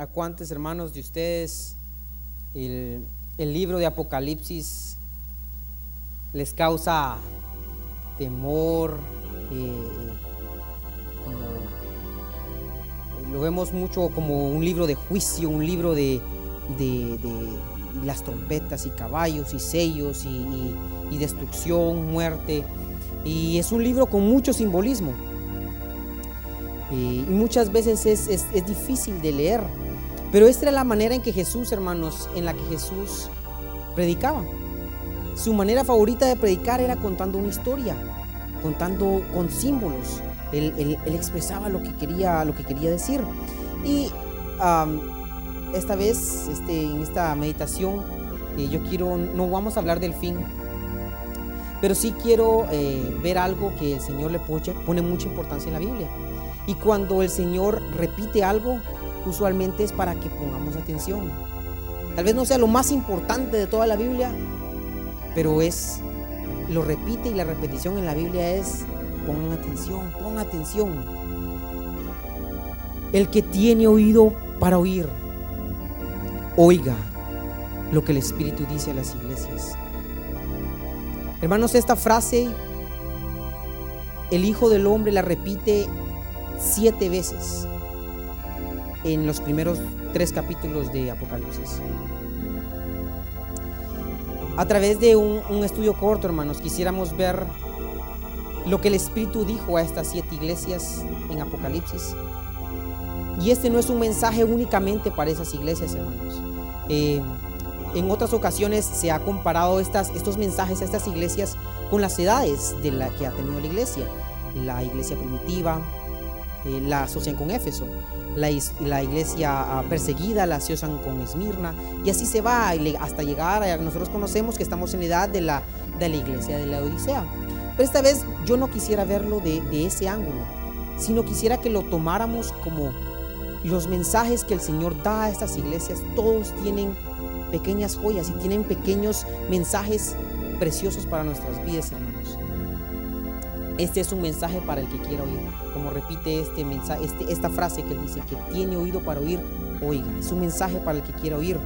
¿A cuántos hermanos de ustedes el, libro de Apocalipsis les causa temor? eh, lo vemos mucho como un libro de juicio, un libro de, las trompetas y caballos y sellos y, destrucción, muerte. Y es un libro con mucho simbolismo. Eh, y muchas veces es, es- es difícil de leer. Pero esta era la manera en que Jesús, hermanos, en la que Jesús predicaba. Su manera favorita de predicar era contando una historia, contando con símbolos. Él, expresaba lo que quería, lo que quería decir. Y esta vez, este, en esta meditación, eh, yo quiero, no vamos a hablar del fin, pero sí quiero eh, ver algo que el Señor le pone mucha importancia en la Biblia. Y cuando el Señor repite algo, usualmente es para que pongamos atención. Tal vez no sea lo más importante de toda la Biblia, pero es, lo repite y la repetición en la Biblia es, pongan atención, pongan atención. El que tiene oído para oír, oiga lo que el Espíritu dice a las iglesias. Hermanos, esta frase, el Hijo del Hombre la repite siete veces en los primeros tres capítulos de Apocalipsis. A través de un, estudio corto, hermanos, quisiéramos ver lo que el Espíritu dijo a estas siete iglesias en Apocalipsis. Y este no es un mensaje únicamente para esas iglesias, hermanos. Eh, en otras ocasiones se ha comparado estas, estos mensajes a estas iglesias con las edades de la que ha tenido la iglesia. La iglesia primitiva, eh, la asocian con Éfeso. La, iglesia ah, perseguida la asocian con Esmirna. Y así se va hasta llegar a nosotros conocemos que estamos en la edad de la, de la iglesia de la Odisea. Pero esta vez yo no quisiera verlo de, de ese ángulo, sino quisiera que lo tomáramos como los mensajes que el Señor da a estas iglesias. Todos tienen pequeñas joyas y tienen pequeños mensajes preciosos para nuestras vidas, hermanos. Este es un mensaje para el que quiera oír. Como repite este mensaje, este, esta frase que él dice, que tiene oído para oír, oiga. Es un mensaje para el que quiera oír.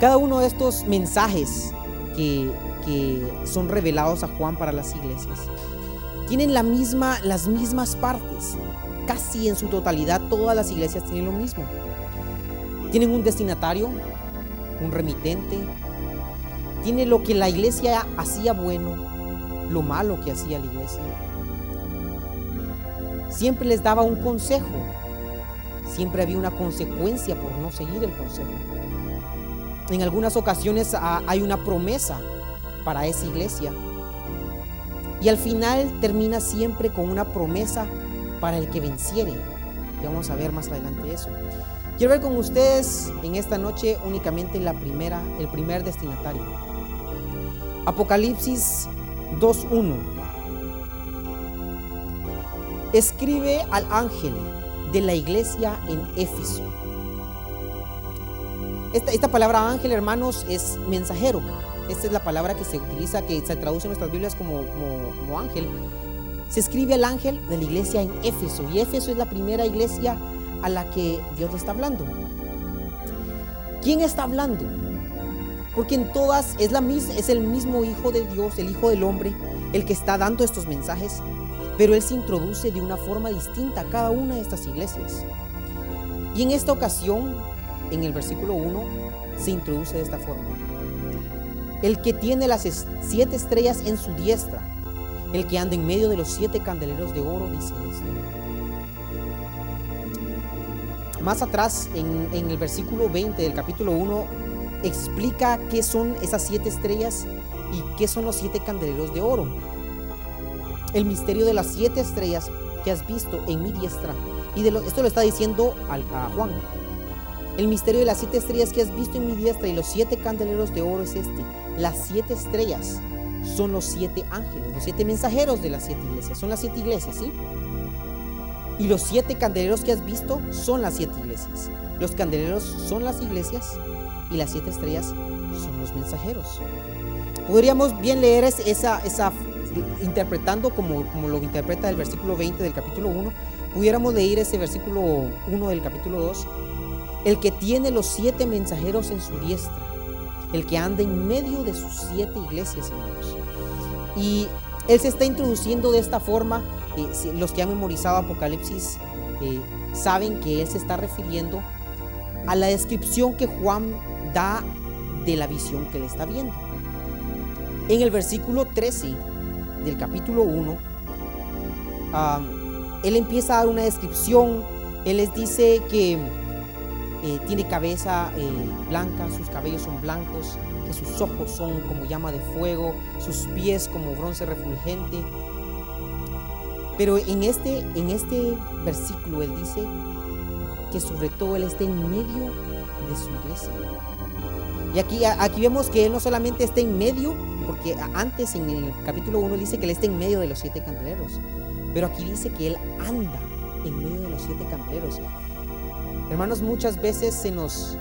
Cada uno de estos mensajes que, que son revelados a Juan para las iglesias tienen la misma, las mismas partes. Casi en su totalidad todas las iglesias tienen lo mismo. Tienen un destinatario, un remitente. Tiene lo que la iglesia hacía bueno, lo malo que hacía la iglesia. Siempre les daba un consejo. Siempre había una consecuencia por no seguir el consejo. En algunas ocasiones ah, hay una promesa para esa iglesia. Y al final termina siempre con una promesa para el que venciere. Y vamos a ver más adelante eso. Quiero ver con ustedes en esta noche únicamente la primera, el primer destinatario. Apocalipsis 2.1. Escribe al ángel de la iglesia en Éfeso. Esta, esta palabra ángel, hermanos, es mensajero. Esta es la palabra que se utiliza, que se traduce en nuestras Biblias como, como, como ángel. Se escribe al ángel de la iglesia en Éfeso. Y Éfeso es la primera iglesia a la que Dios le está hablando. ¿Quién está hablando? Porque en todas es, la, mis- es el mismo Hijo de Dios, el Hijo del Hombre, el que está dando estos mensajes, pero Él se introduce de una forma distinta a cada una de estas iglesias. Y en esta ocasión, en el versículo 1, se introduce de esta forma. El que tiene las siete estrellas en su diestra, el que anda en medio de los siete candeleros de oro, dice esto. Más atrás, en, en el versículo 20 del capítulo 1, explica qué son esas siete estrellas y qué son los siete candeleros de oro. El misterio de las siete estrellas que has visto en mi diestra. Y de lo- esto lo está diciendo al- a Juan. El misterio de las siete estrellas que has visto en mi diestra y los siete candeleros de oro es este. Las siete estrellas son los siete ángeles, los siete mensajeros de las siete iglesias. Son las siete iglesias, ¿sí? Y los siete candeleros que has visto son las siete iglesias. Los candeleros son las iglesias y las siete estrellas son los mensajeros. Podríamos bien leer es- esa, esa interpretando como, como lo interpreta el versículo 20 del capítulo 1. Pudiéramos leer ese versículo 1 del capítulo 2 el que tiene los siete mensajeros en su diestra, el que anda en medio de sus siete iglesias, hermanos. Y él se está introduciendo de esta forma. Eh, los que han memorizado Apocalipsis eh, saben que él se está refiriendo a la descripción que Juan da de la visión que él está viendo. En el versículo 13 del capítulo 1, él empieza a dar una descripción. Él les dice que eh, tiene cabeza eh, blanca, sus cabellos son blancos, que sus ojos son como llama de fuego, sus pies como bronce refulgente. Pero en este, en este versículo él dice que sobre todo él está en medio de su iglesia. Y aquí, aquí vemos que él no solamente está en medio, porque antes en el capítulo 1 dice que él está en medio de los siete candeleros, pero aquí dice que él anda en medio de los siete candeleros. Hermanos, muchas veces se nos,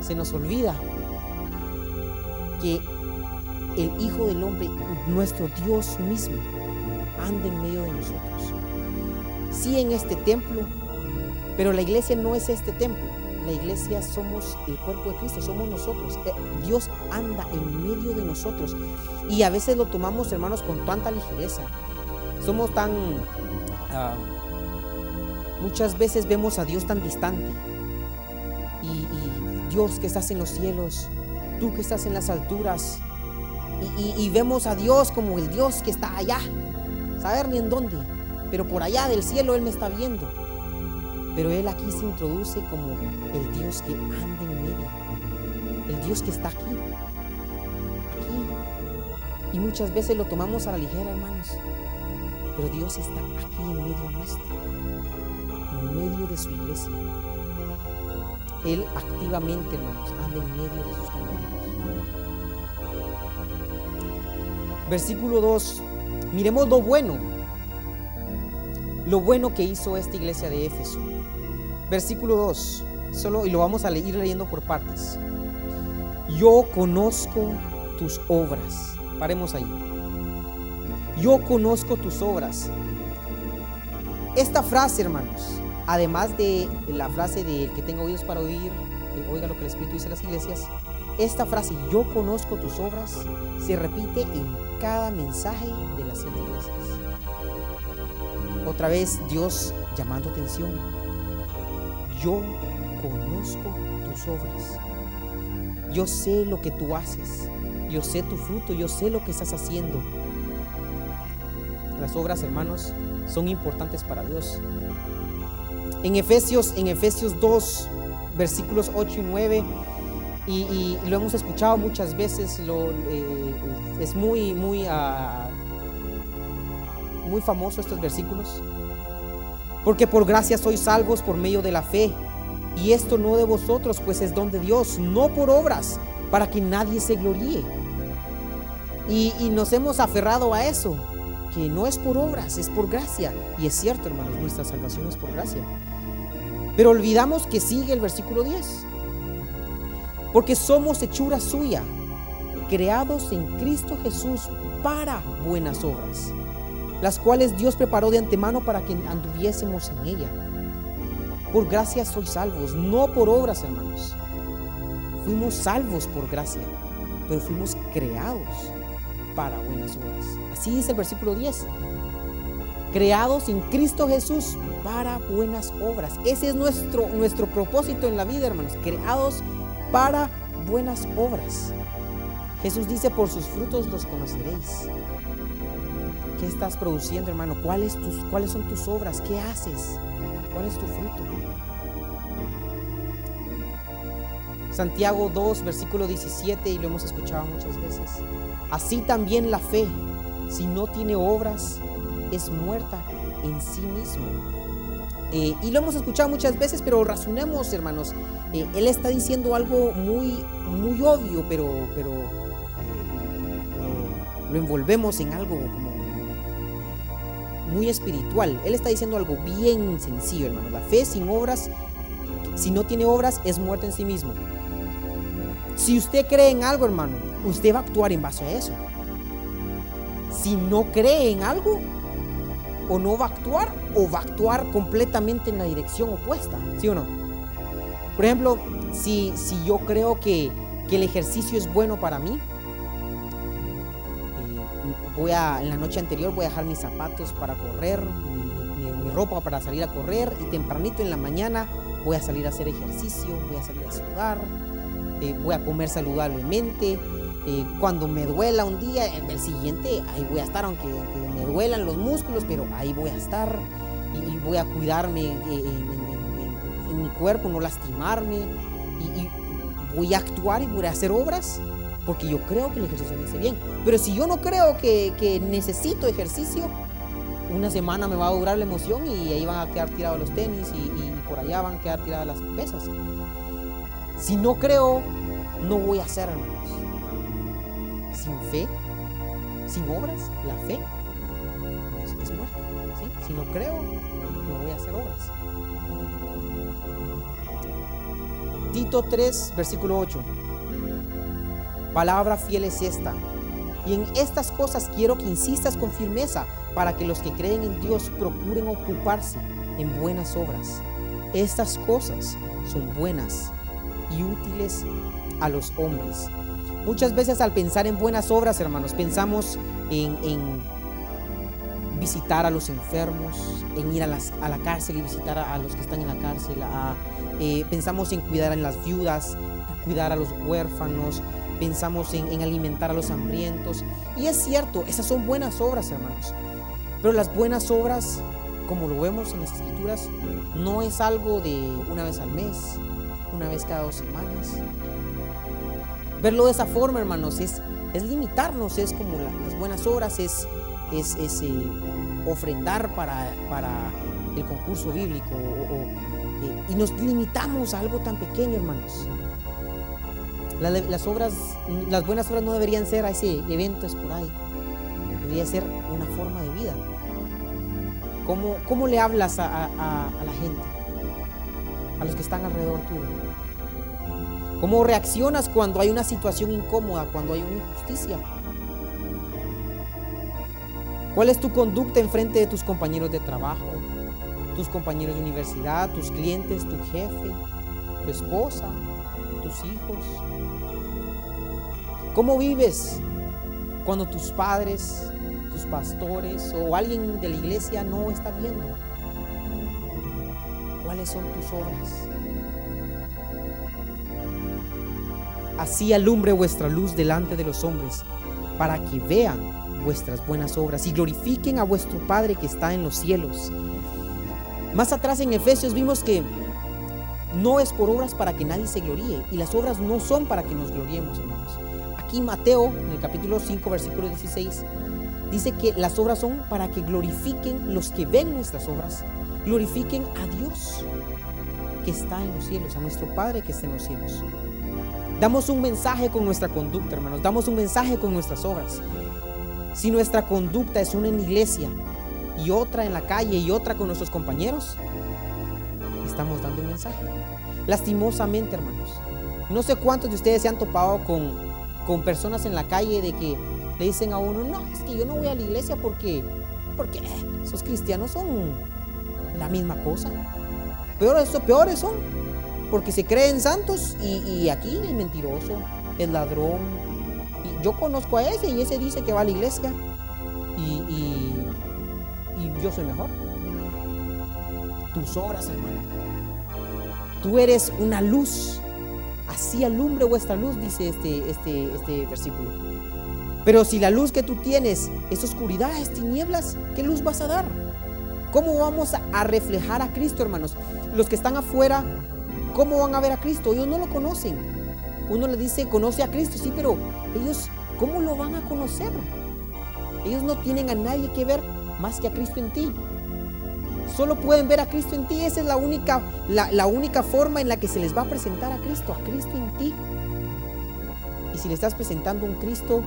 se nos olvida que el Hijo del Hombre, nuestro Dios mismo, anda en medio de nosotros. Sí en este templo, pero la iglesia no es este templo. La iglesia somos el cuerpo de Cristo, somos nosotros. Eh, Dios anda en medio de nosotros. Y a veces lo tomamos, hermanos, con tanta ligereza. Somos tan... Ah, Muchas veces vemos a Dios tan distante. Y, Dios que estás en los cielos, tú que estás en las alturas. Y, vemos a Dios como el Dios que está allá, saber ni en dónde, pero por allá del cielo Él me está viendo. Pero Él aquí se introduce como el Dios que anda en medio, el Dios que está aquí, aquí. Y muchas veces lo tomamos a la ligera, hermanos, pero Dios está aquí en medio nuestro medio de su iglesia. Él activamente, hermanos, anda en medio de sus candeleros. Versículo 2. Miremos lo bueno. Lo bueno que hizo esta iglesia de Éfeso. Versículo 2. Solo y lo vamos a ir leyendo por partes. Yo conozco tus obras. Paremos ahí. Yo conozco tus obras. Esta frase, hermanos, además de la frase de el que tenga oídos para oír, oiga lo que el Espíritu dice a las iglesias, esta frase, yo conozco tus obras, se repite en cada mensaje de las siete iglesias. Otra vez Dios llamando atención, yo conozco tus obras, yo sé lo que tú haces, yo sé tu fruto, yo sé lo que estás haciendo. Las obras, hermanos, son importantes para Dios. En Efesios, en Efesios 2, versículos 8 y 9, y, lo hemos escuchado muchas veces, lo, eh, es muy, muy, uh, muy famoso estos versículos. Porque por gracia sois salvos por medio de la fe. Y esto no de vosotros, pues es don de Dios, no por obras, para que nadie se gloríe. Y, y, nos hemos aferrado a eso, que no es por obras, es por gracia. Y es cierto, hermanos, nuestra salvación es por gracia. Pero olvidamos que sigue el versículo 10. Porque somos hechura suya, creados en Cristo Jesús para buenas obras, las cuales Dios preparó de antemano para que anduviésemos en ella. Por gracia sois salvos, no por obras, hermanos. Fuimos salvos por gracia, pero fuimos creados para buenas obras. Así dice el versículo 10. Creados en Cristo Jesús para buenas obras. Ese es nuestro, nuestro propósito en la vida, hermanos. Creados para buenas obras. Jesús dice, por sus frutos los conoceréis. ¿Qué estás produciendo, hermano? ¿Cuáles, tus, ¿Cuáles son tus obras? ¿Qué haces? ¿Cuál es tu fruto? Santiago 2, versículo 17, y lo hemos escuchado muchas veces. Así también la fe, si no tiene obras, es muerta en sí mismo. Eh, y lo hemos escuchado muchas veces, pero razonemos, hermanos. Eh, él está diciendo algo muy, muy obvio, pero, pero eh, lo, envolvemos en algo como muy espiritual. Él está diciendo algo bien sencillo, hermano. La fe sin obras, si no tiene obras, es muerta en sí mismo. Si usted cree en algo, hermano, usted va a actuar en base a eso. Si no cree en algo, o no va a actuar o va a actuar completamente en la dirección opuesta, ¿sí o no? Por ejemplo, si, si yo creo que, que el ejercicio es bueno para mí, voy a, en la noche anterior voy a dejar mis zapatos para correr, mi, ropa para salir a correr y tempranito en la mañana voy a salir a hacer ejercicio, voy a salir a sudar, eh, voy a comer saludablemente. Eh, cuando me duela un día, el siguiente ahí voy a estar, aunque, me duelan los músculos, pero ahí voy a estar y, voy a cuidarme eh, en, mi cuerpo, no lastimarme y, voy a actuar y voy a hacer obras porque yo creo que el ejercicio me hace bien. Pero si yo no creo que, necesito ejercicio, una semana me va a durar la emoción y ahí van a quedar tirados los tenis y, y por allá van a quedar tiradas las pesas. Si no creo, no voy a hacer, hermanos. Sin fe, sin obras, la fe es, muerta. Si no creo, no voy a hacer obras. Tito 3, versículo 8. Palabra fiel es esta. Y en estas cosas quiero que insistas con firmeza para que los que creen en Dios procuren ocuparse en buenas obras. Estas cosas son buenas y útiles a los hombres. Muchas veces al pensar en buenas obras, hermanos, pensamos en, visitar a los enfermos, en ir a, la cárcel y visitar a, los que están en la cárcel. Eh, pensamos en cuidar a las viudas, cuidar a los huérfanos, pensamos en, en alimentar a los hambrientos. Y es cierto, esas son buenas obras, hermanos. Pero las buenas obras, como lo vemos en las escrituras, no es algo de una vez al mes, una vez cada dos semanas. Verlo de esa forma, hermanos, es, es limitarnos, es como las buenas obras, es, es, eh, ofrendar para, para, el concurso bíblico eh, y nos limitamos a algo tan pequeño, hermanos. Las obras, las buenas obras no deberían ser a ese evento esporádico, debería ser una forma de vida. ¿Cómo, cómo le hablas a, a la gente? A los que están alrededor tuyo. ¿Cómo reaccionas cuando hay una situación incómoda, cuando hay una injusticia? ¿Cuál es tu conducta en frente de tus compañeros de trabajo, tus compañeros de universidad, tus clientes, tu jefe, tu esposa, hijos? ¿Cómo vives cuando tus padres, tus pastores o alguien de la iglesia no está viendo? ¿Cuáles son tus obras? Así alumbre vuestra luz delante de los hombres, para que vean vuestras buenas obras y glorifiquen a vuestro Padre que está en los cielos. Más atrás en Efesios vimos que no es por obras para que nadie se gloríe y las obras no son para que nos gloriemos, hermanos. Aquí Mateo, en el capítulo 5, versículo 16, dice que las obras son para que glorifiquen los que ven nuestras obras, glorifiquen a Dios que está en los cielos, a nuestro Padre que está en los cielos. Damos un mensaje con nuestra conducta, hermanos. Damos un mensaje con nuestras obras. Si nuestra conducta es una en iglesia y otra en la calle y otra con nuestros compañeros, estamos dando un mensaje. Lastimosamente, hermanos. No sé cuántos de ustedes se han topado con, con personas en la calle de que le dicen a uno, no, es que yo no voy a la iglesia porque, porque esos cristianos son la misma cosa. Peores, peores son porque se creen santos y, aquí es mentiroso, es ladrón. Y yo conozco a ese y ese dice que va a la iglesia y, y yo soy mejor. Tus obras, hermano. Tú eres una luz. Así alumbre vuestra luz, dice este, este, este versículo. Pero si la luz que tú tienes es oscuridad, es tinieblas, ¿qué luz vas a dar? ¿Cómo vamos a reflejar a Cristo, hermanos? Los que están afuera ¿Cómo van a ver a Cristo? Ellos no lo conocen. Uno le dice, conoce a Cristo, sí, pero ellos, ¿cómo lo van a conocer? Ellos no tienen a nadie que ver más que a Cristo en ti. Solo pueden ver a Cristo en ti. Esa es la única, la, única forma en la que se les va a presentar a Cristo, a Cristo en ti. Y si le estás presentando un Cristo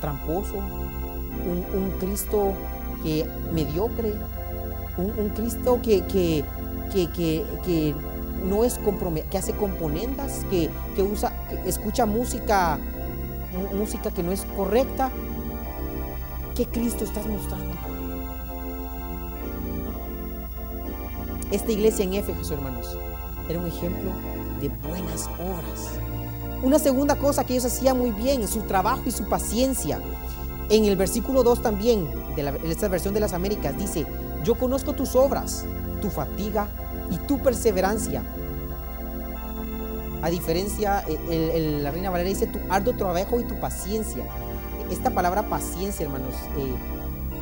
tramposo, un, Cristo que mediocre, un, Cristo que, que, que, que no es que hace componendas, que, usa, escucha música, música que no es correcta. ¿Qué Cristo estás mostrando? Esta iglesia en Éfeso, hermanos, era un ejemplo de buenas obras. Una segunda cosa que ellos hacían muy bien, su trabajo y su paciencia. En el versículo 2 también, de esta versión de las Américas, dice, yo conozco tus obras, tu fatiga y tu perseverancia. A diferencia, eh, la Reina Valeria dice tu arduo trabajo y tu paciencia. Esta palabra paciencia, hermanos, eh,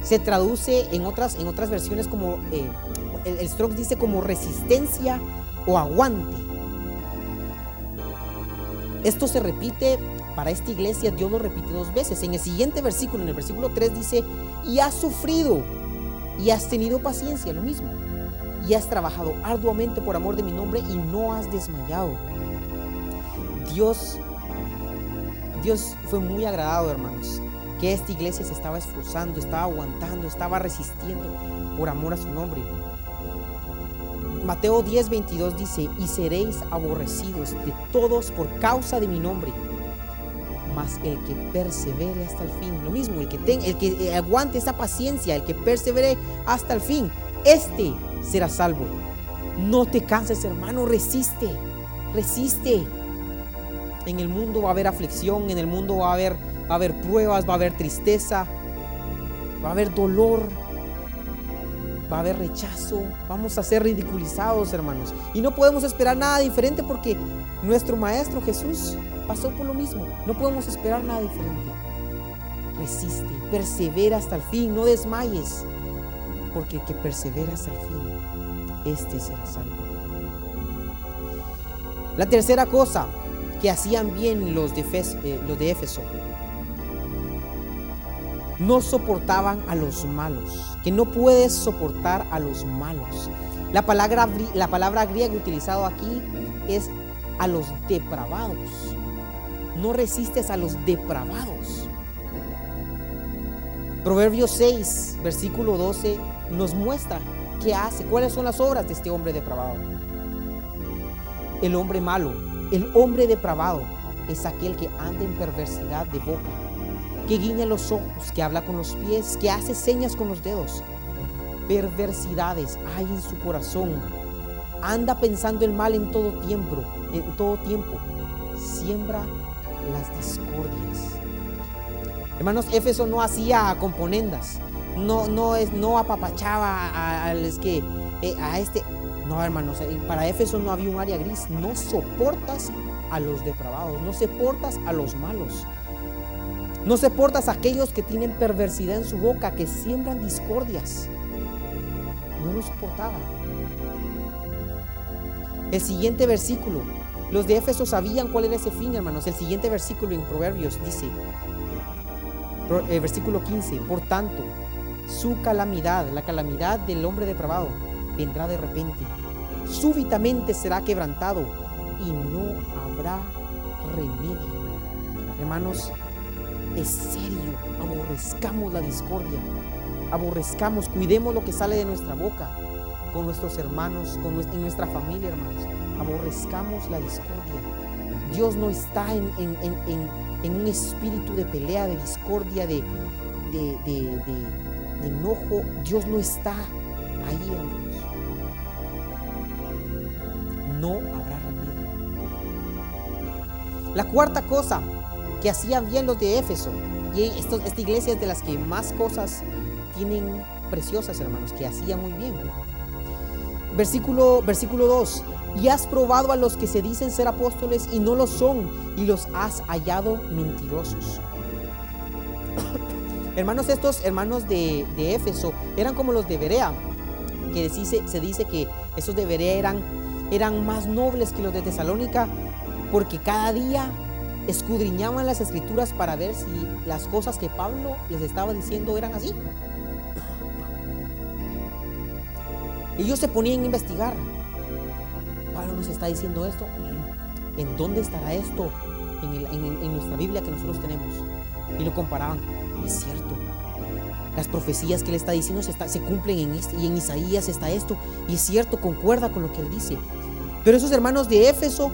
se traduce en otras, en otras versiones como, eh, el, el Strokes dice como resistencia o aguante. Esto se repite para esta iglesia, Dios lo repite dos veces. En el siguiente versículo, en el versículo 3 dice, y has sufrido y has tenido paciencia, lo mismo. Y has trabajado arduamente por amor de mi nombre y no has desmayado. Dios, Dios fue muy agradado, hermanos, que esta iglesia se estaba esforzando, estaba aguantando, estaba resistiendo por amor a su nombre. Mateo 10, 22 dice, y seréis aborrecidos de todos por causa de mi nombre, mas el que persevere hasta el fin, lo mismo, el que, tenga, el que aguante esa paciencia, el que persevere hasta el fin, este será salvo. No te canses, hermano, resiste, resiste. En el mundo va a haber aflicción, en el mundo va a haber, va a haber pruebas, va a haber tristeza, va a haber dolor, va a haber rechazo, vamos a ser ridiculizados, hermanos. Y no podemos esperar nada diferente porque nuestro Maestro Jesús pasó por lo mismo. No podemos esperar nada diferente. Resiste, persevera hasta el fin, no desmayes, porque el que persevera hasta el fin, este será salvo. La tercera cosa que hacían bien los de, eh, los de Éfeso no soportaban a los malos, que no puedes soportar a los malos. La palabra, la palabra griega utilizada aquí es a los depravados. No resistes a los depravados. Proverbios 6, versículo 12, nos muestra qué hace, cuáles son las obras de este hombre depravado. El hombre malo, el hombre depravado, es aquel que anda en perversidad de boca que guiña los ojos, que habla con los pies, que hace señas con los dedos. Perversidades hay en su corazón. Anda pensando el mal en todo tiempo, en todo tiempo. Siembra las discordias. Hermanos, Éfeso no hacía componendas. No, no, es, no apapachaba a, a, que, eh, a este. No, hermanos, eh, para Éfeso no había un área gris. No soportas a los depravados, no soportas a los malos. No soportas a aquellos que tienen perversidad en su boca, que siembran discordias. No lo soportaba. El siguiente versículo. Los de Éfeso sabían cuál era ese fin, hermanos. El siguiente versículo en Proverbios dice, el eh, versículo 15, por tanto, su calamidad, la calamidad del hombre depravado, vendrá de repente. Súbitamente será quebrantado y no habrá remedio. Hermanos, es serio. Aborrezcamos la discordia. Aborrezcamos, cuidemos lo que sale de nuestra boca con nuestros hermanos, con en nuestra familia, hermanos. Aborrezcamos la discordia. Dios no está en, un espíritu de pelea, de discordia, de, de, enojo. Dios no está ahí, hermanos. No habrá remedio. La cuarta cosa que hacían bien los de Éfeso. Y esta iglesia es de las que más cosas tienen preciosas, hermanos, que hacían muy bien. Versículo, versículo 2. Y has probado a los que se dicen ser apóstoles y no lo son, y los has hallado mentirosos. hermanos, estos hermanos de, Éfeso eran como los de Berea, que se, se dice que esos de Berea eran, eran más nobles que los de Tesalónica, porque cada día escudriñaban las escrituras para ver si las cosas que Pablo les estaba diciendo eran así. Ellos se ponían a investigar. Pablo nos está diciendo esto. ¿En dónde estará esto en, nuestra Biblia que nosotros tenemos? Y lo comparaban. Es cierto. Las profecías que él está diciendo se, cumplen en este, en Isaías está esto. Y es cierto, concuerda con lo que él dice. Pero esos hermanos de Éfeso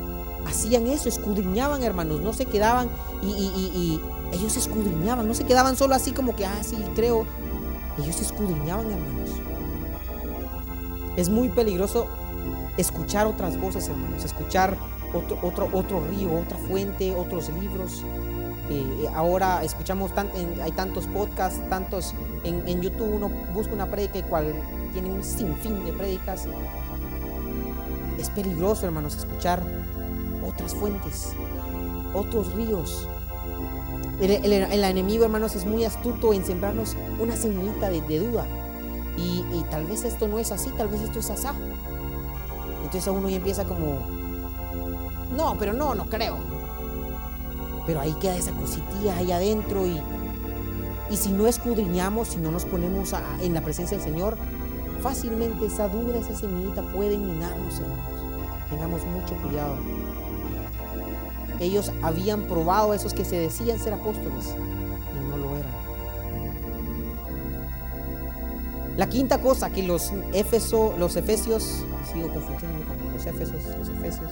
hacían eso, escudriñaban, hermanos, no se quedaban y, ellos escudriñaban, no se quedaban solo así como que, ah, sí, creo. Ellos escudriñaban, hermanos. Es muy peligroso escuchar otras voces, hermanos, escuchar otro, otro, otro río, otra fuente, otros libros. Eh, ahora escuchamos, hay tantos podcasts, tantos en, YouTube, uno busca una prédica y cual tiene un sinfín de prédicas. Es peligroso, hermanos, escuchar otras fuentes, otros ríos. El, enemigo, hermanos, es muy astuto en sembrarnos una semillita de, duda. Y, tal vez esto no es así, tal vez esto es asá. Entonces a uno ya empieza como, no, pero no, no creo. Pero ahí queda esa cositilla ahí adentro y, y si no escudriñamos, si no nos ponemos en la presencia del Señor, fácilmente esa duda, esa semillita puede minarnos, hermanos. Tengamos mucho cuidado. Ellos habían probado a esos que se decían ser apóstoles y no lo eran. La quinta cosa que los, Éfeso, los efesios, sigo confundiendo con los efesos, los efesios,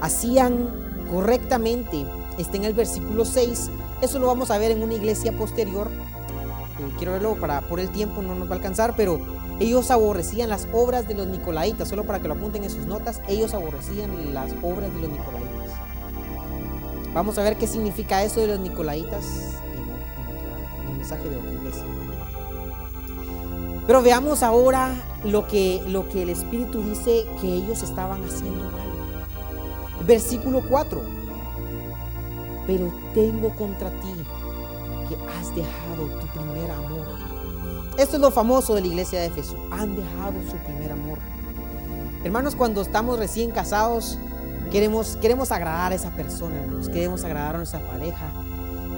hacían correctamente, está en el versículo 6, eso lo vamos a ver en una iglesia posterior, eh, quiero verlo para, por el tiempo no nos va a alcanzar, pero ellos aborrecían las obras de los nicolaitas, solo para que lo apunten en sus notas, ellos aborrecían las obras de los nicolaitas. Vamos a ver qué significa eso de los nicolaitas en, el mensaje de otra iglesia. Pero veamos ahora lo que, lo que el Espíritu dice que ellos estaban haciendo mal. Versículo 4. Pero tengo contra ti que has dejado tu primer amor. Esto es lo famoso de la iglesia de Éfeso. Han dejado su primer amor. Hermanos, cuando estamos recién casados, Queremos, queremos agradar a esa persona, hermanos. Queremos agradar a nuestra pareja.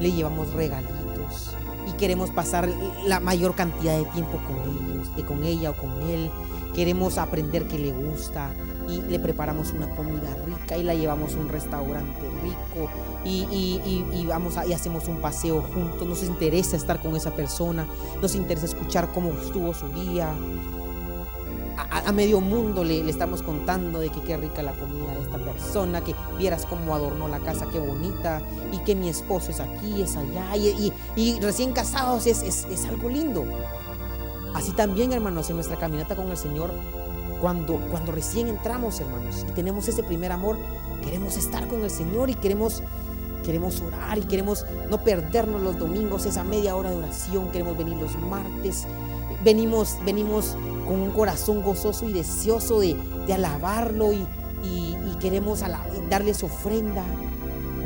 Le llevamos regalitos y queremos pasar la mayor cantidad de tiempo con ellos, y con ella o con él. Queremos aprender qué le gusta y le preparamos una comida rica y la llevamos a un restaurante rico y, vamos y hacemos un paseo juntos. Nos interesa estar con esa persona, nos interesa escuchar cómo estuvo su día, a, medio mundo le, estamos contando de que qué rica la comida de esta persona, que vieras cómo adornó la casa, qué bonita, y que mi esposo es aquí, es allá, y, recién casados es, es, algo lindo. Así también, hermanos, en nuestra caminata con el Señor, cuando, cuando recién entramos, hermanos, y tenemos ese primer amor, queremos estar con el Señor y queremos queremos orar y queremos no perdernos los domingos, esa media hora de oración, queremos venir los martes, venimos, venimos con un corazón gozoso y deseoso de, alabarlo y, queremos darle su ofrenda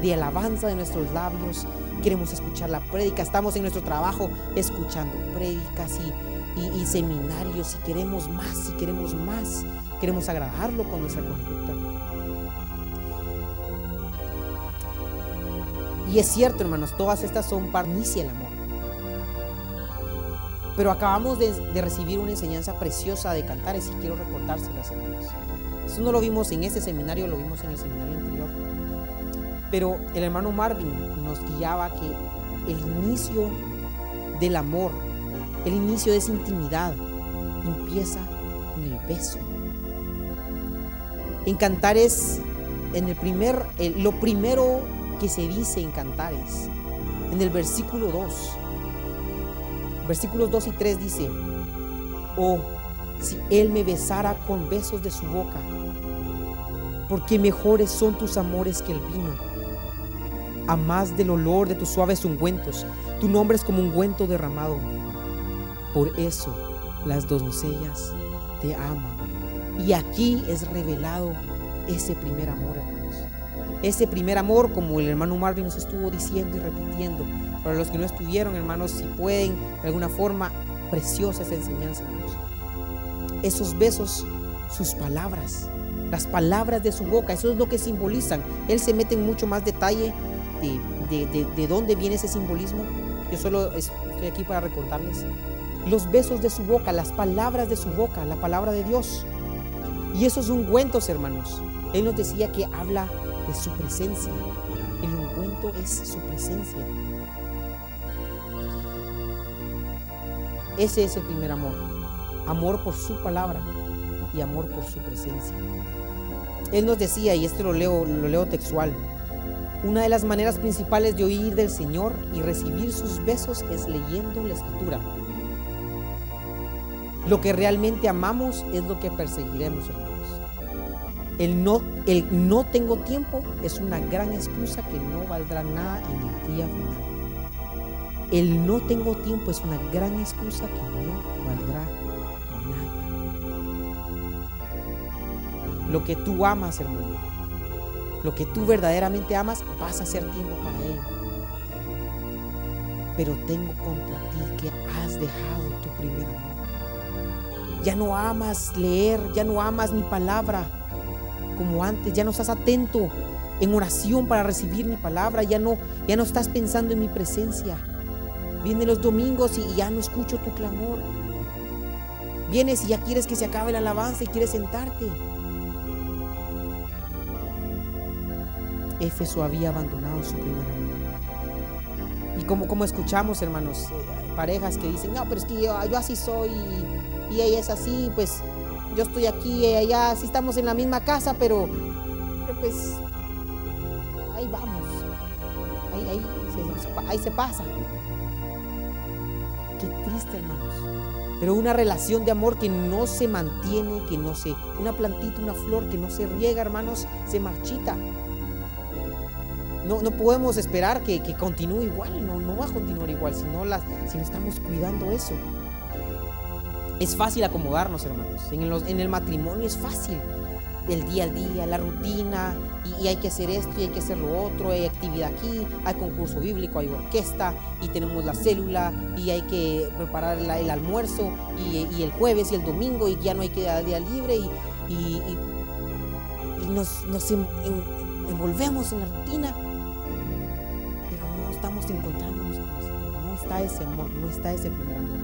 de alabanza de nuestros labios. Queremos escuchar la prédica. Estamos en nuestro trabajo escuchando prédicas y, seminarios y queremos más y queremos más. Queremos agradarlo con nuestra conducta. Y es cierto, hermanos, todas estas son para el amor. Pero acabamos de, recibir una enseñanza preciosa de cantares y quiero recordárselas, hermanos. Eso no lo vimos en este seminario, lo vimos en el seminario anterior. Pero el hermano Marvin nos guiaba que el inicio del amor, el inicio de esa intimidad, empieza con el beso. En Cantares, en el primer, lo primero que se dice en Cantares, en el versículo 2, Versículos 2 y 3 dice, oh, si Él me besara con besos de su boca, porque mejores son tus amores que el vino, a más del olor de tus suaves ungüentos, tu nombre es como un ungüento derramado. Por eso las doncellas te aman. Y aquí es revelado ese primer amor, hermanos. Ese primer amor, como el hermano Marvin nos estuvo diciendo y repitiendo, para los que no estuvieron, hermanos, si pueden, de alguna forma, preciosa esa enseñanza, hermanos. Esos besos, sus palabras, las palabras de su boca, eso es lo que simbolizan. Él se mete en mucho más detalle de, dónde viene ese simbolismo. Yo solo estoy aquí para recordarles los besos de su boca, las palabras de su boca, la palabra de Dios. Y esos ungüentos, hermanos. Él nos decía que habla de su presencia. El ungüento es su presencia. Ese es el primer amor. Amor por su palabra y amor por su presencia. Él nos decía, y esto lo leo, lo leo textual, una de las maneras principales de oír del Señor y recibir sus besos es leyendo la escritura. Lo que realmente amamos es lo que perseguiremos, hermanos. El no, el no tengo tiempo es una gran excusa que no valdrá nada en el día final. El no tengo tiempo es una gran excusa que no valdrá nada. Lo que tú amas, hermano, lo que tú verdaderamente amas, vas a hacer tiempo para él. Pero tengo contra ti que has dejado tu primer amor. Ya no amas leer, ya no amas mi palabra como antes, ya no estás atento en oración para recibir mi palabra, ya no, ya no estás pensando en mi presencia. Vienen los domingos y ya no escucho tu clamor. Vienes y ya quieres que se acabe la alabanza y quieres sentarte. Éfeso había abandonado su primer amor. Y como, como escuchamos, hermanos, eh, parejas que dicen, no, pero es que yo, así soy y, ella es así, pues yo estoy aquí, ella allá, sí estamos en la misma casa, pero, pues ahí vamos, ahí, ahí, ahí se pasa. Qué triste, hermanos. Pero una relación de amor que no se mantiene, que no se... Una plantita, una flor que no se riega, hermanos, se marchita. No, podemos esperar que, continúe igual, no, no va a continuar igual si no, las, si no estamos cuidando eso. Es fácil acomodarnos, hermanos. En el, en el matrimonio es fácil. El día al día, la rutina, y, hay que hacer esto y hay que hacer lo otro, hay actividad aquí, hay concurso bíblico, hay orquesta, y tenemos la célula, y hay que preparar el almuerzo, y, el jueves y el domingo, y ya no hay que dar día libre, y, nos, nos envolvemos en la rutina estamos encontrándonos con No está ese amor, no está ese primer amor.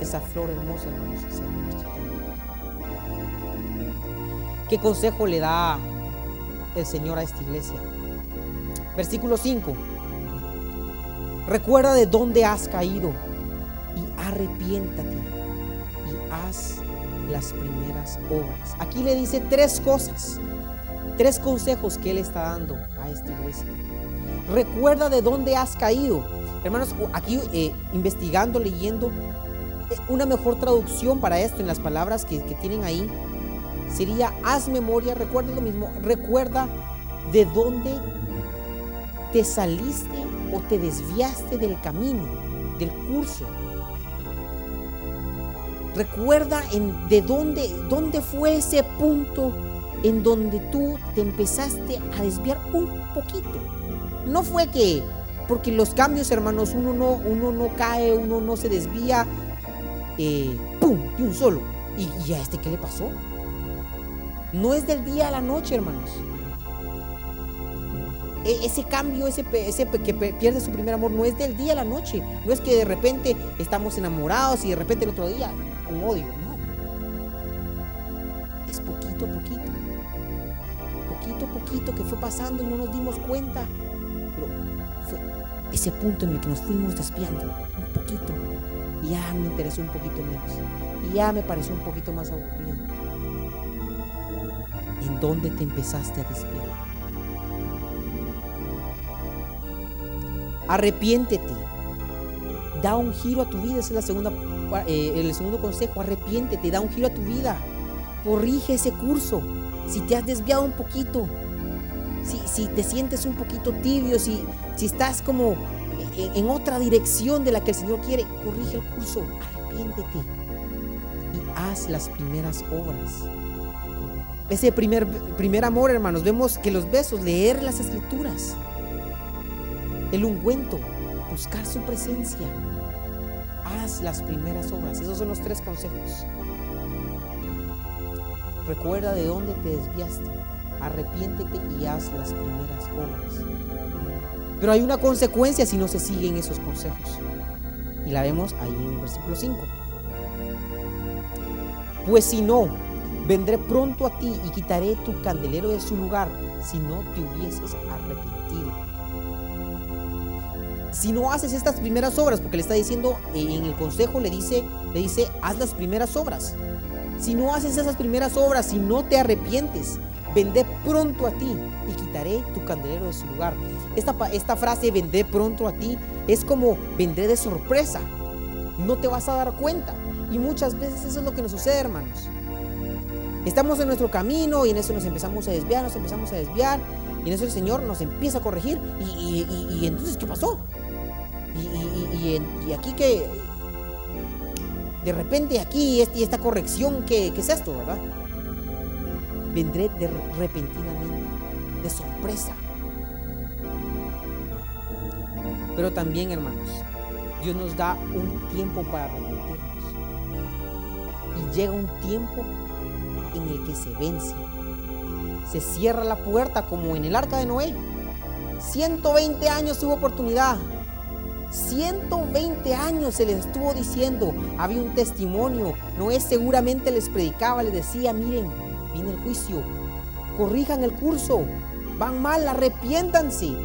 Esa flor hermosa, hermanos, se va marchitando. ¿Qué consejo le da el Señor a esta iglesia? Versículo 5. Recuerda de dónde has caído y arrepiéntate y haz las primeras obras. Aquí le dice tres cosas, tres consejos que Él está dando a esta iglesia. Recuerda de dónde has caído. Hermanos, aquí eh, investigando, leyendo, eh, una mejor traducción para esto en las palabras que, que tienen ahí sería haz memoria, recuerda lo mismo, recuerda de dónde te saliste o te desviaste del camino, del curso. Recuerda en de dónde, dónde fue ese punto en donde tú te empezaste a desviar un poquito. No fue que, porque los cambios, hermanos, uno no, uno no cae, uno no se desvía, eh, ¡pum!, de un solo. ¿Y, a este qué le pasó? No es del día a la noche, hermanos. E, ese cambio, ese, que pierde su primer amor, no es del día a la noche. No es que de repente estamos enamorados y de repente el otro día un odio. No. Es poquito a poquito. Poquito a poquito que fue pasando y no nos dimos cuenta ese punto en el que nos fuimos desviando un poquito. Y ya me interesó un poquito menos. Y ya me pareció un poquito más aburrido. ¿En dónde te empezaste a desviar? Arrepiéntete. Da un giro a tu vida. Ese es eh, el segundo consejo. Arrepiéntete. Da un giro a tu vida. Corrige ese curso. Si te has desviado un poquito, si, te sientes un poquito tibio, si, estás como en, otra dirección de la que el Señor quiere, corrige el curso, arrepiéntete y haz las primeras obras. Ese primer, primer amor, hermanos, vemos que los besos, leer las escrituras, el ungüento, buscar su presencia, haz las primeras obras. Esos son los tres consejos. Recuerda de dónde te desviaste arrepiéntete y haz las primeras obras. Pero hay una consecuencia si no se siguen esos consejos. Y la vemos ahí en el versículo 5. Pues si no, vendré pronto a ti y quitaré tu candelero de su lugar si no te hubieses arrepentido. Si no haces estas primeras obras, porque le está diciendo en el consejo, le dice, le dice, haz las primeras obras. Si no haces esas primeras obras, si no te arrepientes, vendé pronto a ti y quitaré tu candelero de su lugar. Esta, esta frase, vendé pronto a ti, es como vendré de sorpresa. No te vas a dar cuenta. Y muchas veces eso es lo que nos sucede, hermanos. Estamos en nuestro camino y en eso nos empezamos a desviar, nos empezamos a desviar y en eso el Señor nos empieza a corregir. Y, entonces, ¿qué pasó? Y, aquí que de repente aquí y esta corrección, ¿qué, ¿qué, es esto, verdad? Vendré de repentinamente, de sorpresa. Pero también, hermanos, Dios nos da un tiempo para arrepentirnos. Y llega un tiempo en el que se vence. Se cierra la puerta como en el arca de Noé. 120 años tuvo oportunidad. 120 años se les estuvo diciendo, había un testimonio. Noé seguramente les predicaba, les decía, miren, viene el juicio, corrijan el curso, van mal, arrepiéntanse.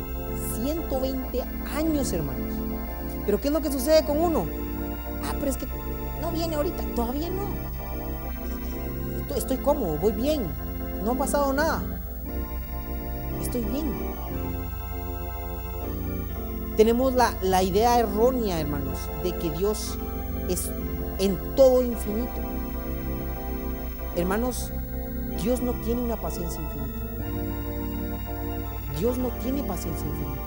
120 años, hermanos. Pero ¿qué es lo que sucede con uno? Ah, pero es que no viene ahorita, todavía no. Estoy, cómodo, voy bien, no ha pasado nada. Estoy bien. Tenemos la, la idea errónea, hermanos, de que Dios es en todo infinito. Hermanos, Dios no tiene una paciencia infinita. Dios no tiene paciencia infinita.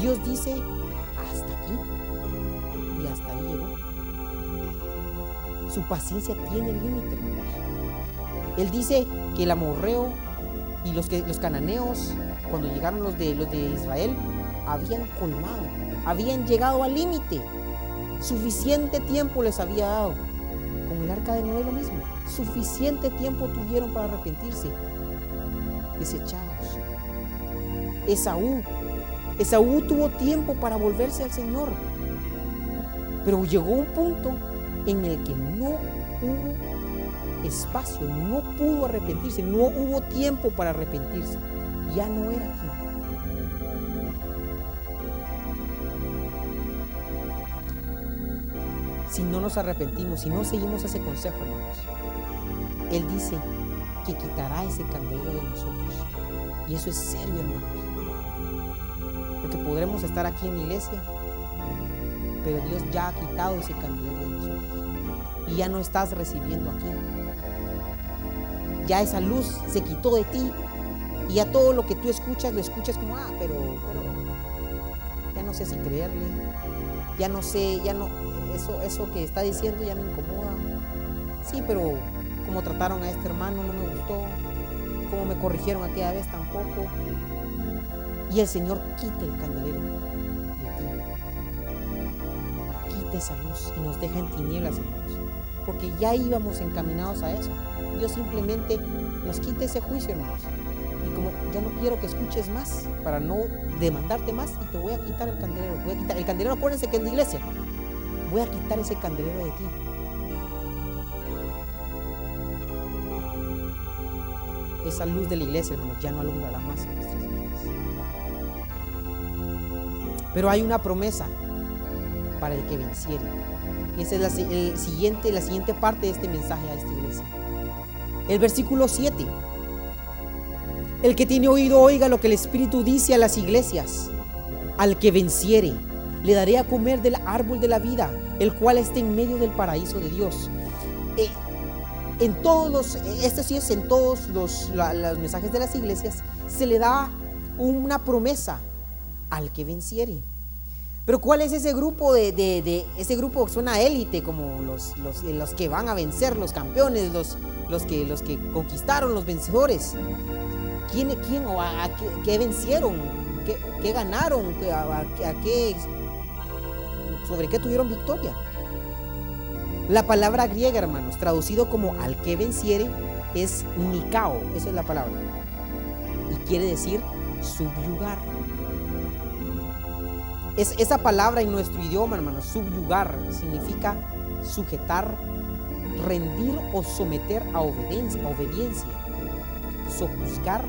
Dios dice, hasta aquí. Su paciencia tiene límite, hermanos. Él dice que el amorreo y los, que, los cananeos, cuando llegaron los de, los de Israel, habían colmado, habían llegado al límite. Suficiente tiempo les había dado. Con el arca de Noé lo mismo. Suficiente tiempo tuvieron para arrepentirse. Desechados. Esaú. Esaú tuvo tiempo para volverse al Señor. Pero llegó un punto en el que no hubo espacio, no pudo arrepentirse, no hubo tiempo para arrepentirse. Ya no era tiempo. Si no nos arrepentimos, si no seguimos ese consejo, hermanos, Él dice que quitará ese candelero de nosotros. Y eso es serio, hermanos. Porque podremos estar aquí en la iglesia, pero Dios ya ha quitado ese candelero. Y ya no estás recibiendo aquí. Ya esa luz se quitó de ti. Y ya todo lo que tú escuchas, lo escuchas como, ah, pero, pero, ya no sé si creerle. Ya no sé, ya no, eso, eso que está diciendo ya me incomoda. Sí, pero como trataron a este hermano no me gustó. Como me corrigieron aquella vez tampoco. Y el Señor quita el candelero de ti. Quita esa luz y nos deja en tinieblas, hermanos. Porque ya íbamos encaminados a eso. Dios simplemente nos quita ese juicio, hermanos. Y como ya no quiero que escuches más, para no demandarte más, y te voy a quitar el candelero. Voy a quitar. El candelero, acuérdense que es la iglesia. Voy a quitar ese candelero de ti. Esa luz de la iglesia, hermanos, ya no alumbrará más en nuestras vidas. Pero hay una promesa para el que venciere. Y esa es la, el siguiente, la siguiente parte de este mensaje a esta iglesia. El versículo 7. El que tiene oído oiga lo que el Espíritu dice a las iglesias. Al que venciere, le daré a comer del árbol de la vida, el cual está en medio del paraíso de Dios. Eh, en todos los, esto sí es en todos los, los mensajes de las iglesias, se le da una promesa al que venciere. Pero ¿cuál es ese grupo de, ese grupo suena élite como los, los, los, que van a vencer, los campeones, los, los, que, los que conquistaron, los vencedores? ¿Quién, quién o a, qué, vencieron? ¿Qué, ganaron? A, qué, ¿Sobre qué tuvieron victoria? La palabra griega, hermanos, traducido como al que venciere, es nikao, esa es la palabra. Y quiere decir subyugar. Es, esa palabra en nuestro idioma, hermanos, subyugar, significa sujetar, rendir o someter a obediencia, a obediencia sojuzgar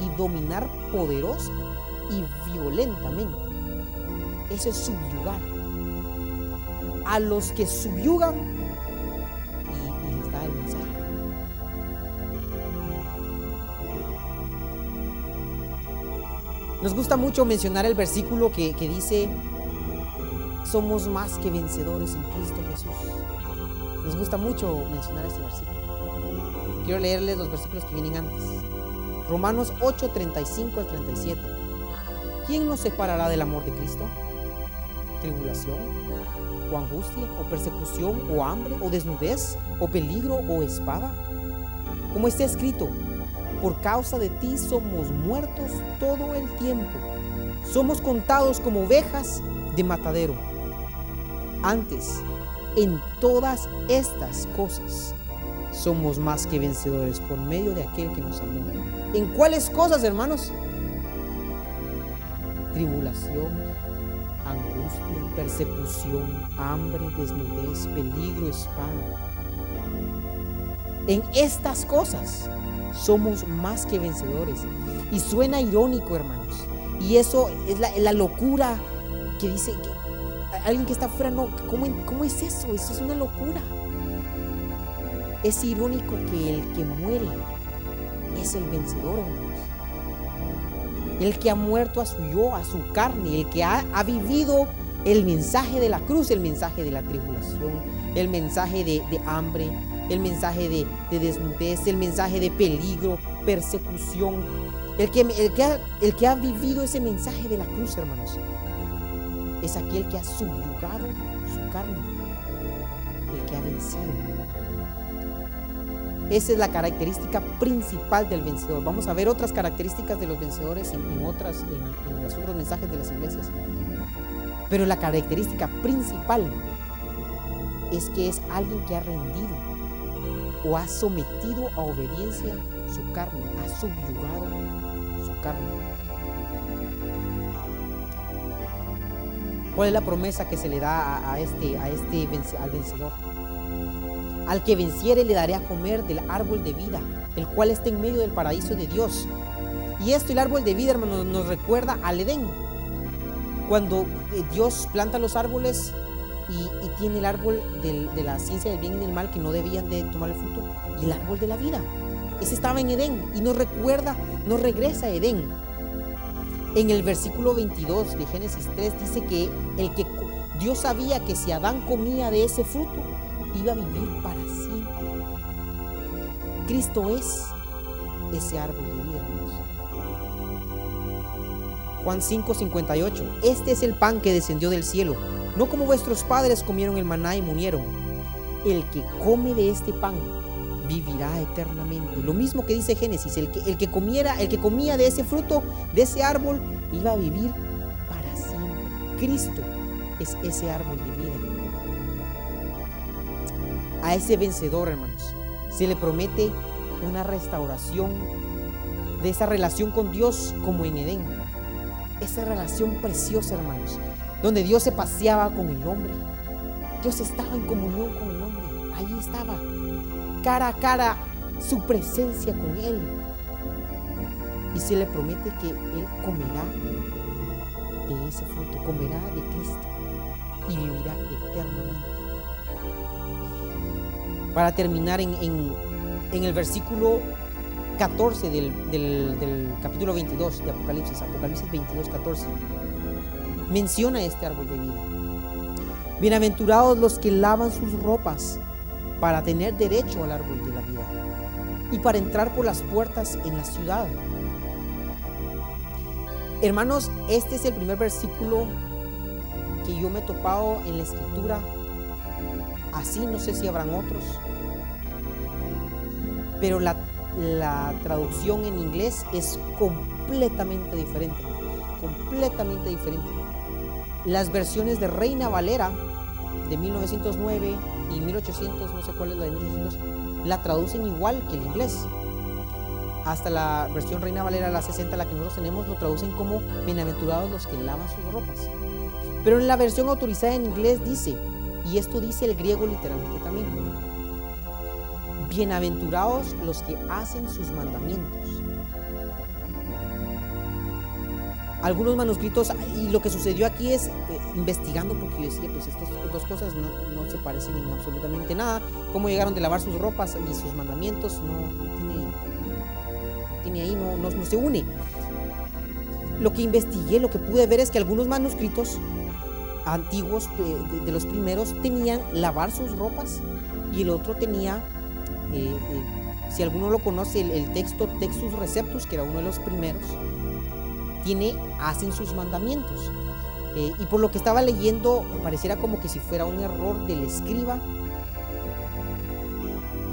y dominar poderosa y violentamente. Eso es subyugar. A los que subyugan Nos gusta mucho mencionar el versículo que, dice, somos más que vencedores en Cristo Jesús. Nos gusta mucho mencionar este versículo. quiero leerles los versículos que vienen antes. Romanos 8, 35 al 37. ¿Quién nos separará del amor de Cristo? ¿Tribulación? ¿O angustia? ¿O persecución? ¿O hambre? ¿O desnudez? ¿O peligro? ¿O espada? Como está escrito, por causa de ti somos muertos todo el tiempo. Somos contados como ovejas de matadero. Antes, en todas estas cosas, somos más que vencedores por medio de aquel que nos amó. ¿En cuáles cosas, hermanos? Tribulación, angustia, persecución, hambre, desnudez, peligro, espada. En estas cosas somos más que vencedores. Y suena irónico, hermanos. Y eso es la, locura que dice alguien que está afuera, no, ¿cómo, ¿cómo es eso? Eso es una locura. Es irónico que el que muere es el vencedor, hermanos. El que ha muerto a su yo, a su carne, el que ha, vivido el mensaje de la cruz, el mensaje de la tribulación, el mensaje de, hambre, el mensaje de, desnudez, el mensaje de peligro, persecución. El que, el, que el que ha vivido ese mensaje de la cruz, hermanos, es aquel que ha subyugado su carne, el que ha vencido. Esa es la característica principal del vencedor. Vamos a ver otras características de los vencedores en, otras, en, los otros mensajes de las iglesias. Pero la característica principal es que es alguien que ha rendido o ha sometido a obediencia su carne, ha subyugado su carne. ¿Cuál es la promesa que se le da a, este, a este al vencedor? Al que venciere le daré a comer del árbol de vida, el cual está en medio del paraíso de Dios. Y esto, el árbol de vida, hermano, nos recuerda al Edén. Cuando eh, Dios planta los árboles y, tiene el árbol de la ciencia del bien y del mal que no debían de tomar el fruto, y el árbol de la vida. Ese estaba en Edén y nos recuerda, nos regresa a Edén. En el versículo 22 de Génesis 3 dice que el que Dios sabía que si Adán comía de ese fruto, iba a vivir para siempre. Cristo es ese árbol de vida, hermanos. Juan 5, 58. Este es el pan que descendió del cielo, no como vuestros padres comieron el maná y murieron. El que come de este pan vivirá eternamente. Lo mismo que dice Génesis, el que, el que comiera, el que comía de ese fruto, de ese árbol, iba a vivir para siempre. Cristo es ese árbol de vida a ese vencedor, hermanos, se le promete una restauración de esa relación con Dios como en Edén. Esa relación preciosa, hermanos, donde Dios se paseaba con el hombre. Dios estaba en comunión con el hombre. Ahí estaba, cara a cara, su presencia con él. Y se le promete que él comerá de ese fruto, comerá de Cristo y vivirá eternamente para terminar en, el versículo 14 del, capítulo 22 de Apocalipsis, Apocalipsis 22, 14, menciona este árbol de vida. Bienaventurados los que lavan sus ropas para tener derecho al árbol de la vida y para entrar por las puertas en la ciudad. Hermanos, este es el primer versículo que yo me he topado en la escritura Así no sé si habrán otros. Pero la, traducción en inglés es completamente diferente. Completamente diferente. Las versiones de Reina Valera de 1909 y 1800, no sé cuál es la de 1800, la traducen igual que el inglés. Hasta la versión Reina Valera, la 60, la que nosotros tenemos, lo traducen como bienaventurados los que lavan sus ropas. Pero en la versión autorizada en inglés dice, y esto dice el griego literalmente también. Bienaventurados los que hacen sus mandamientos. Algunos manuscritos, y lo que sucedió aquí es, eh, investigando, porque yo decía, pues estas dos cosas no, se parecen en absolutamente nada. Cómo llegaron de lavar sus ropas y sus mandamientos, no, tiene, ahí, no, no se une. Lo que investigué, lo que pude ver es que algunos manuscritos antiguos, de, los primeros, tenían lavar sus ropas y el otro tenía eh, eh, si alguno lo conoce, el, texto Textus Receptus, que era uno de los primeros, tiene, hacen sus mandamientos. Eh, y por lo que estaba leyendo, pareciera como que si fuera un error del escriba.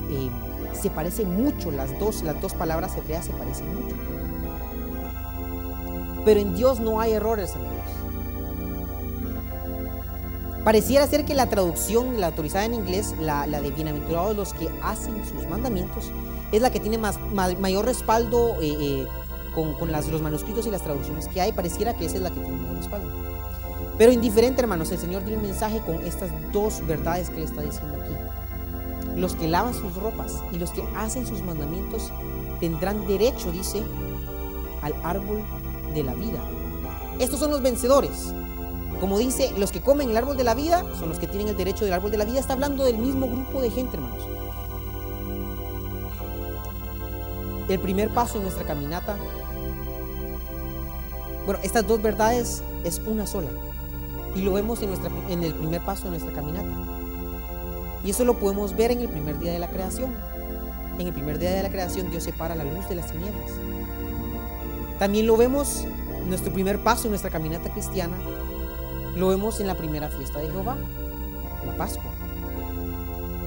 Eh, se parecen mucho, las dos, las dos palabras hebreas se parecen mucho. Pero en Dios no hay errores, hermanos. Pareciera ser que la traducción, la autorizada en inglés, la, de bienaventurados los que hacen sus mandamientos, es la que tiene más, mayor respaldo eh, eh, con, los manuscritos y las traducciones que hay. Pareciera que esa es la que tiene mayor respaldo. Pero indiferente, hermanos, el Señor tiene un mensaje con estas dos verdades que le está diciendo aquí. Los que lavan sus ropas y los que hacen sus mandamientos tendrán derecho, dice, al árbol de la vida. Estos son los vencedores. Como dice, los que comen el árbol de la vida son los que tienen el derecho del árbol de la vida. Está hablando del mismo grupo de gente, hermanos. El primer paso en nuestra caminata. Bueno, estas dos verdades es una sola. Y lo vemos en, nuestra, en el primer paso de nuestra caminata. Y eso lo podemos ver en el primer día de la creación. En el primer día de la creación Dios separa la luz de las tinieblas. También lo vemos en nuestro primer paso en nuestra caminata cristiana lo vemos en la primera fiesta de Jehová, la Pascua.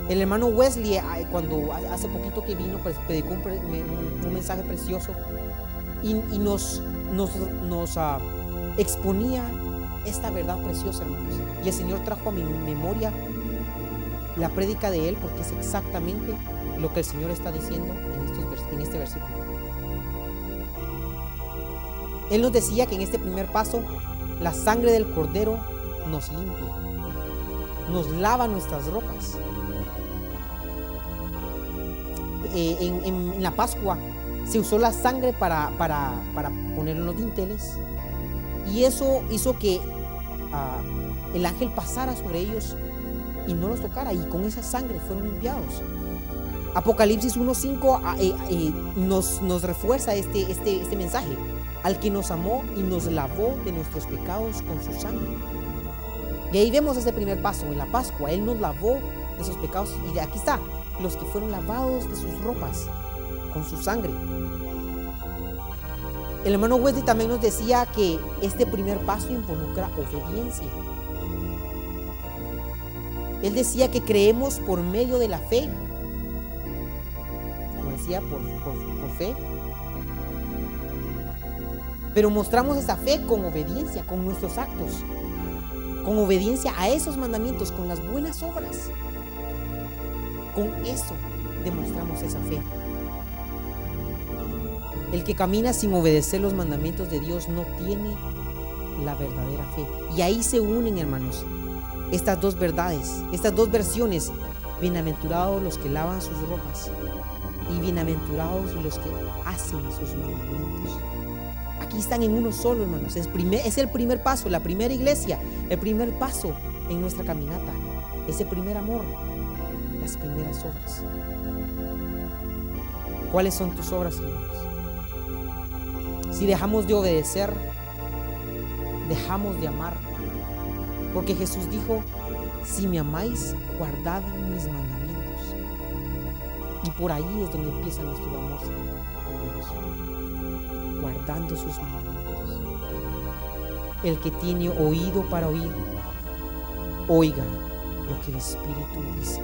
El hermano Wesley, cuando hace poquito que vino, pues, predicó un, mensaje precioso y, nos, nos, ah, exponía esta verdad preciosa, hermanos. Y el Señor trajo a mi memoria la prédica de Él porque es exactamente lo que el Señor está diciendo en, estos, en este versículo. Él nos decía que en este primer paso la sangre del cordero nos limpia, nos lava nuestras ropas. Eh, en, la Pascua se usó la sangre para, para, poner en los dinteles. Y eso hizo que ah, el ángel pasara sobre ellos y no los tocara. Y con esa sangre fueron limpiados. Apocalipsis 1.5 ah, eh, eh, nos, nos refuerza este, este, este mensaje. Al que nos amó y nos lavó de nuestros pecados con su sangre. Y ahí vemos ese primer paso, en la Pascua, Él nos lavó de esos pecados. Y aquí está, los que fueron lavados de sus ropas con su sangre. El hermano Wesley también nos decía que este primer paso involucra obediencia. Él decía que creemos por medio de la fe. Como decía, por, por fe pero mostramos esa fe con obediencia, con nuestros actos, con obediencia a esos mandamientos, con las buenas obras. Con eso demostramos esa fe. El que camina sin obedecer los mandamientos de Dios no tiene la verdadera fe. Y ahí se unen, hermanos, estas dos verdades, estas dos versiones. Bienaventurados los que lavan sus ropas y bienaventurados los que hacen sus mandamientos. Aquí están en uno solo, hermanos. Es, el primer paso, la primera iglesia, el primer paso en nuestra caminata. Ese primer amor, las primeras obras. ¿Cuáles son tus obras, hermanos? Si dejamos de obedecer, dejamos de amar. Porque Jesús dijo, si me amáis, guardad mis mandamientos. Y por ahí es donde empieza nuestro amor, guardando sus mandamientos. El que tiene oído para oír, oiga lo que el Espíritu dice.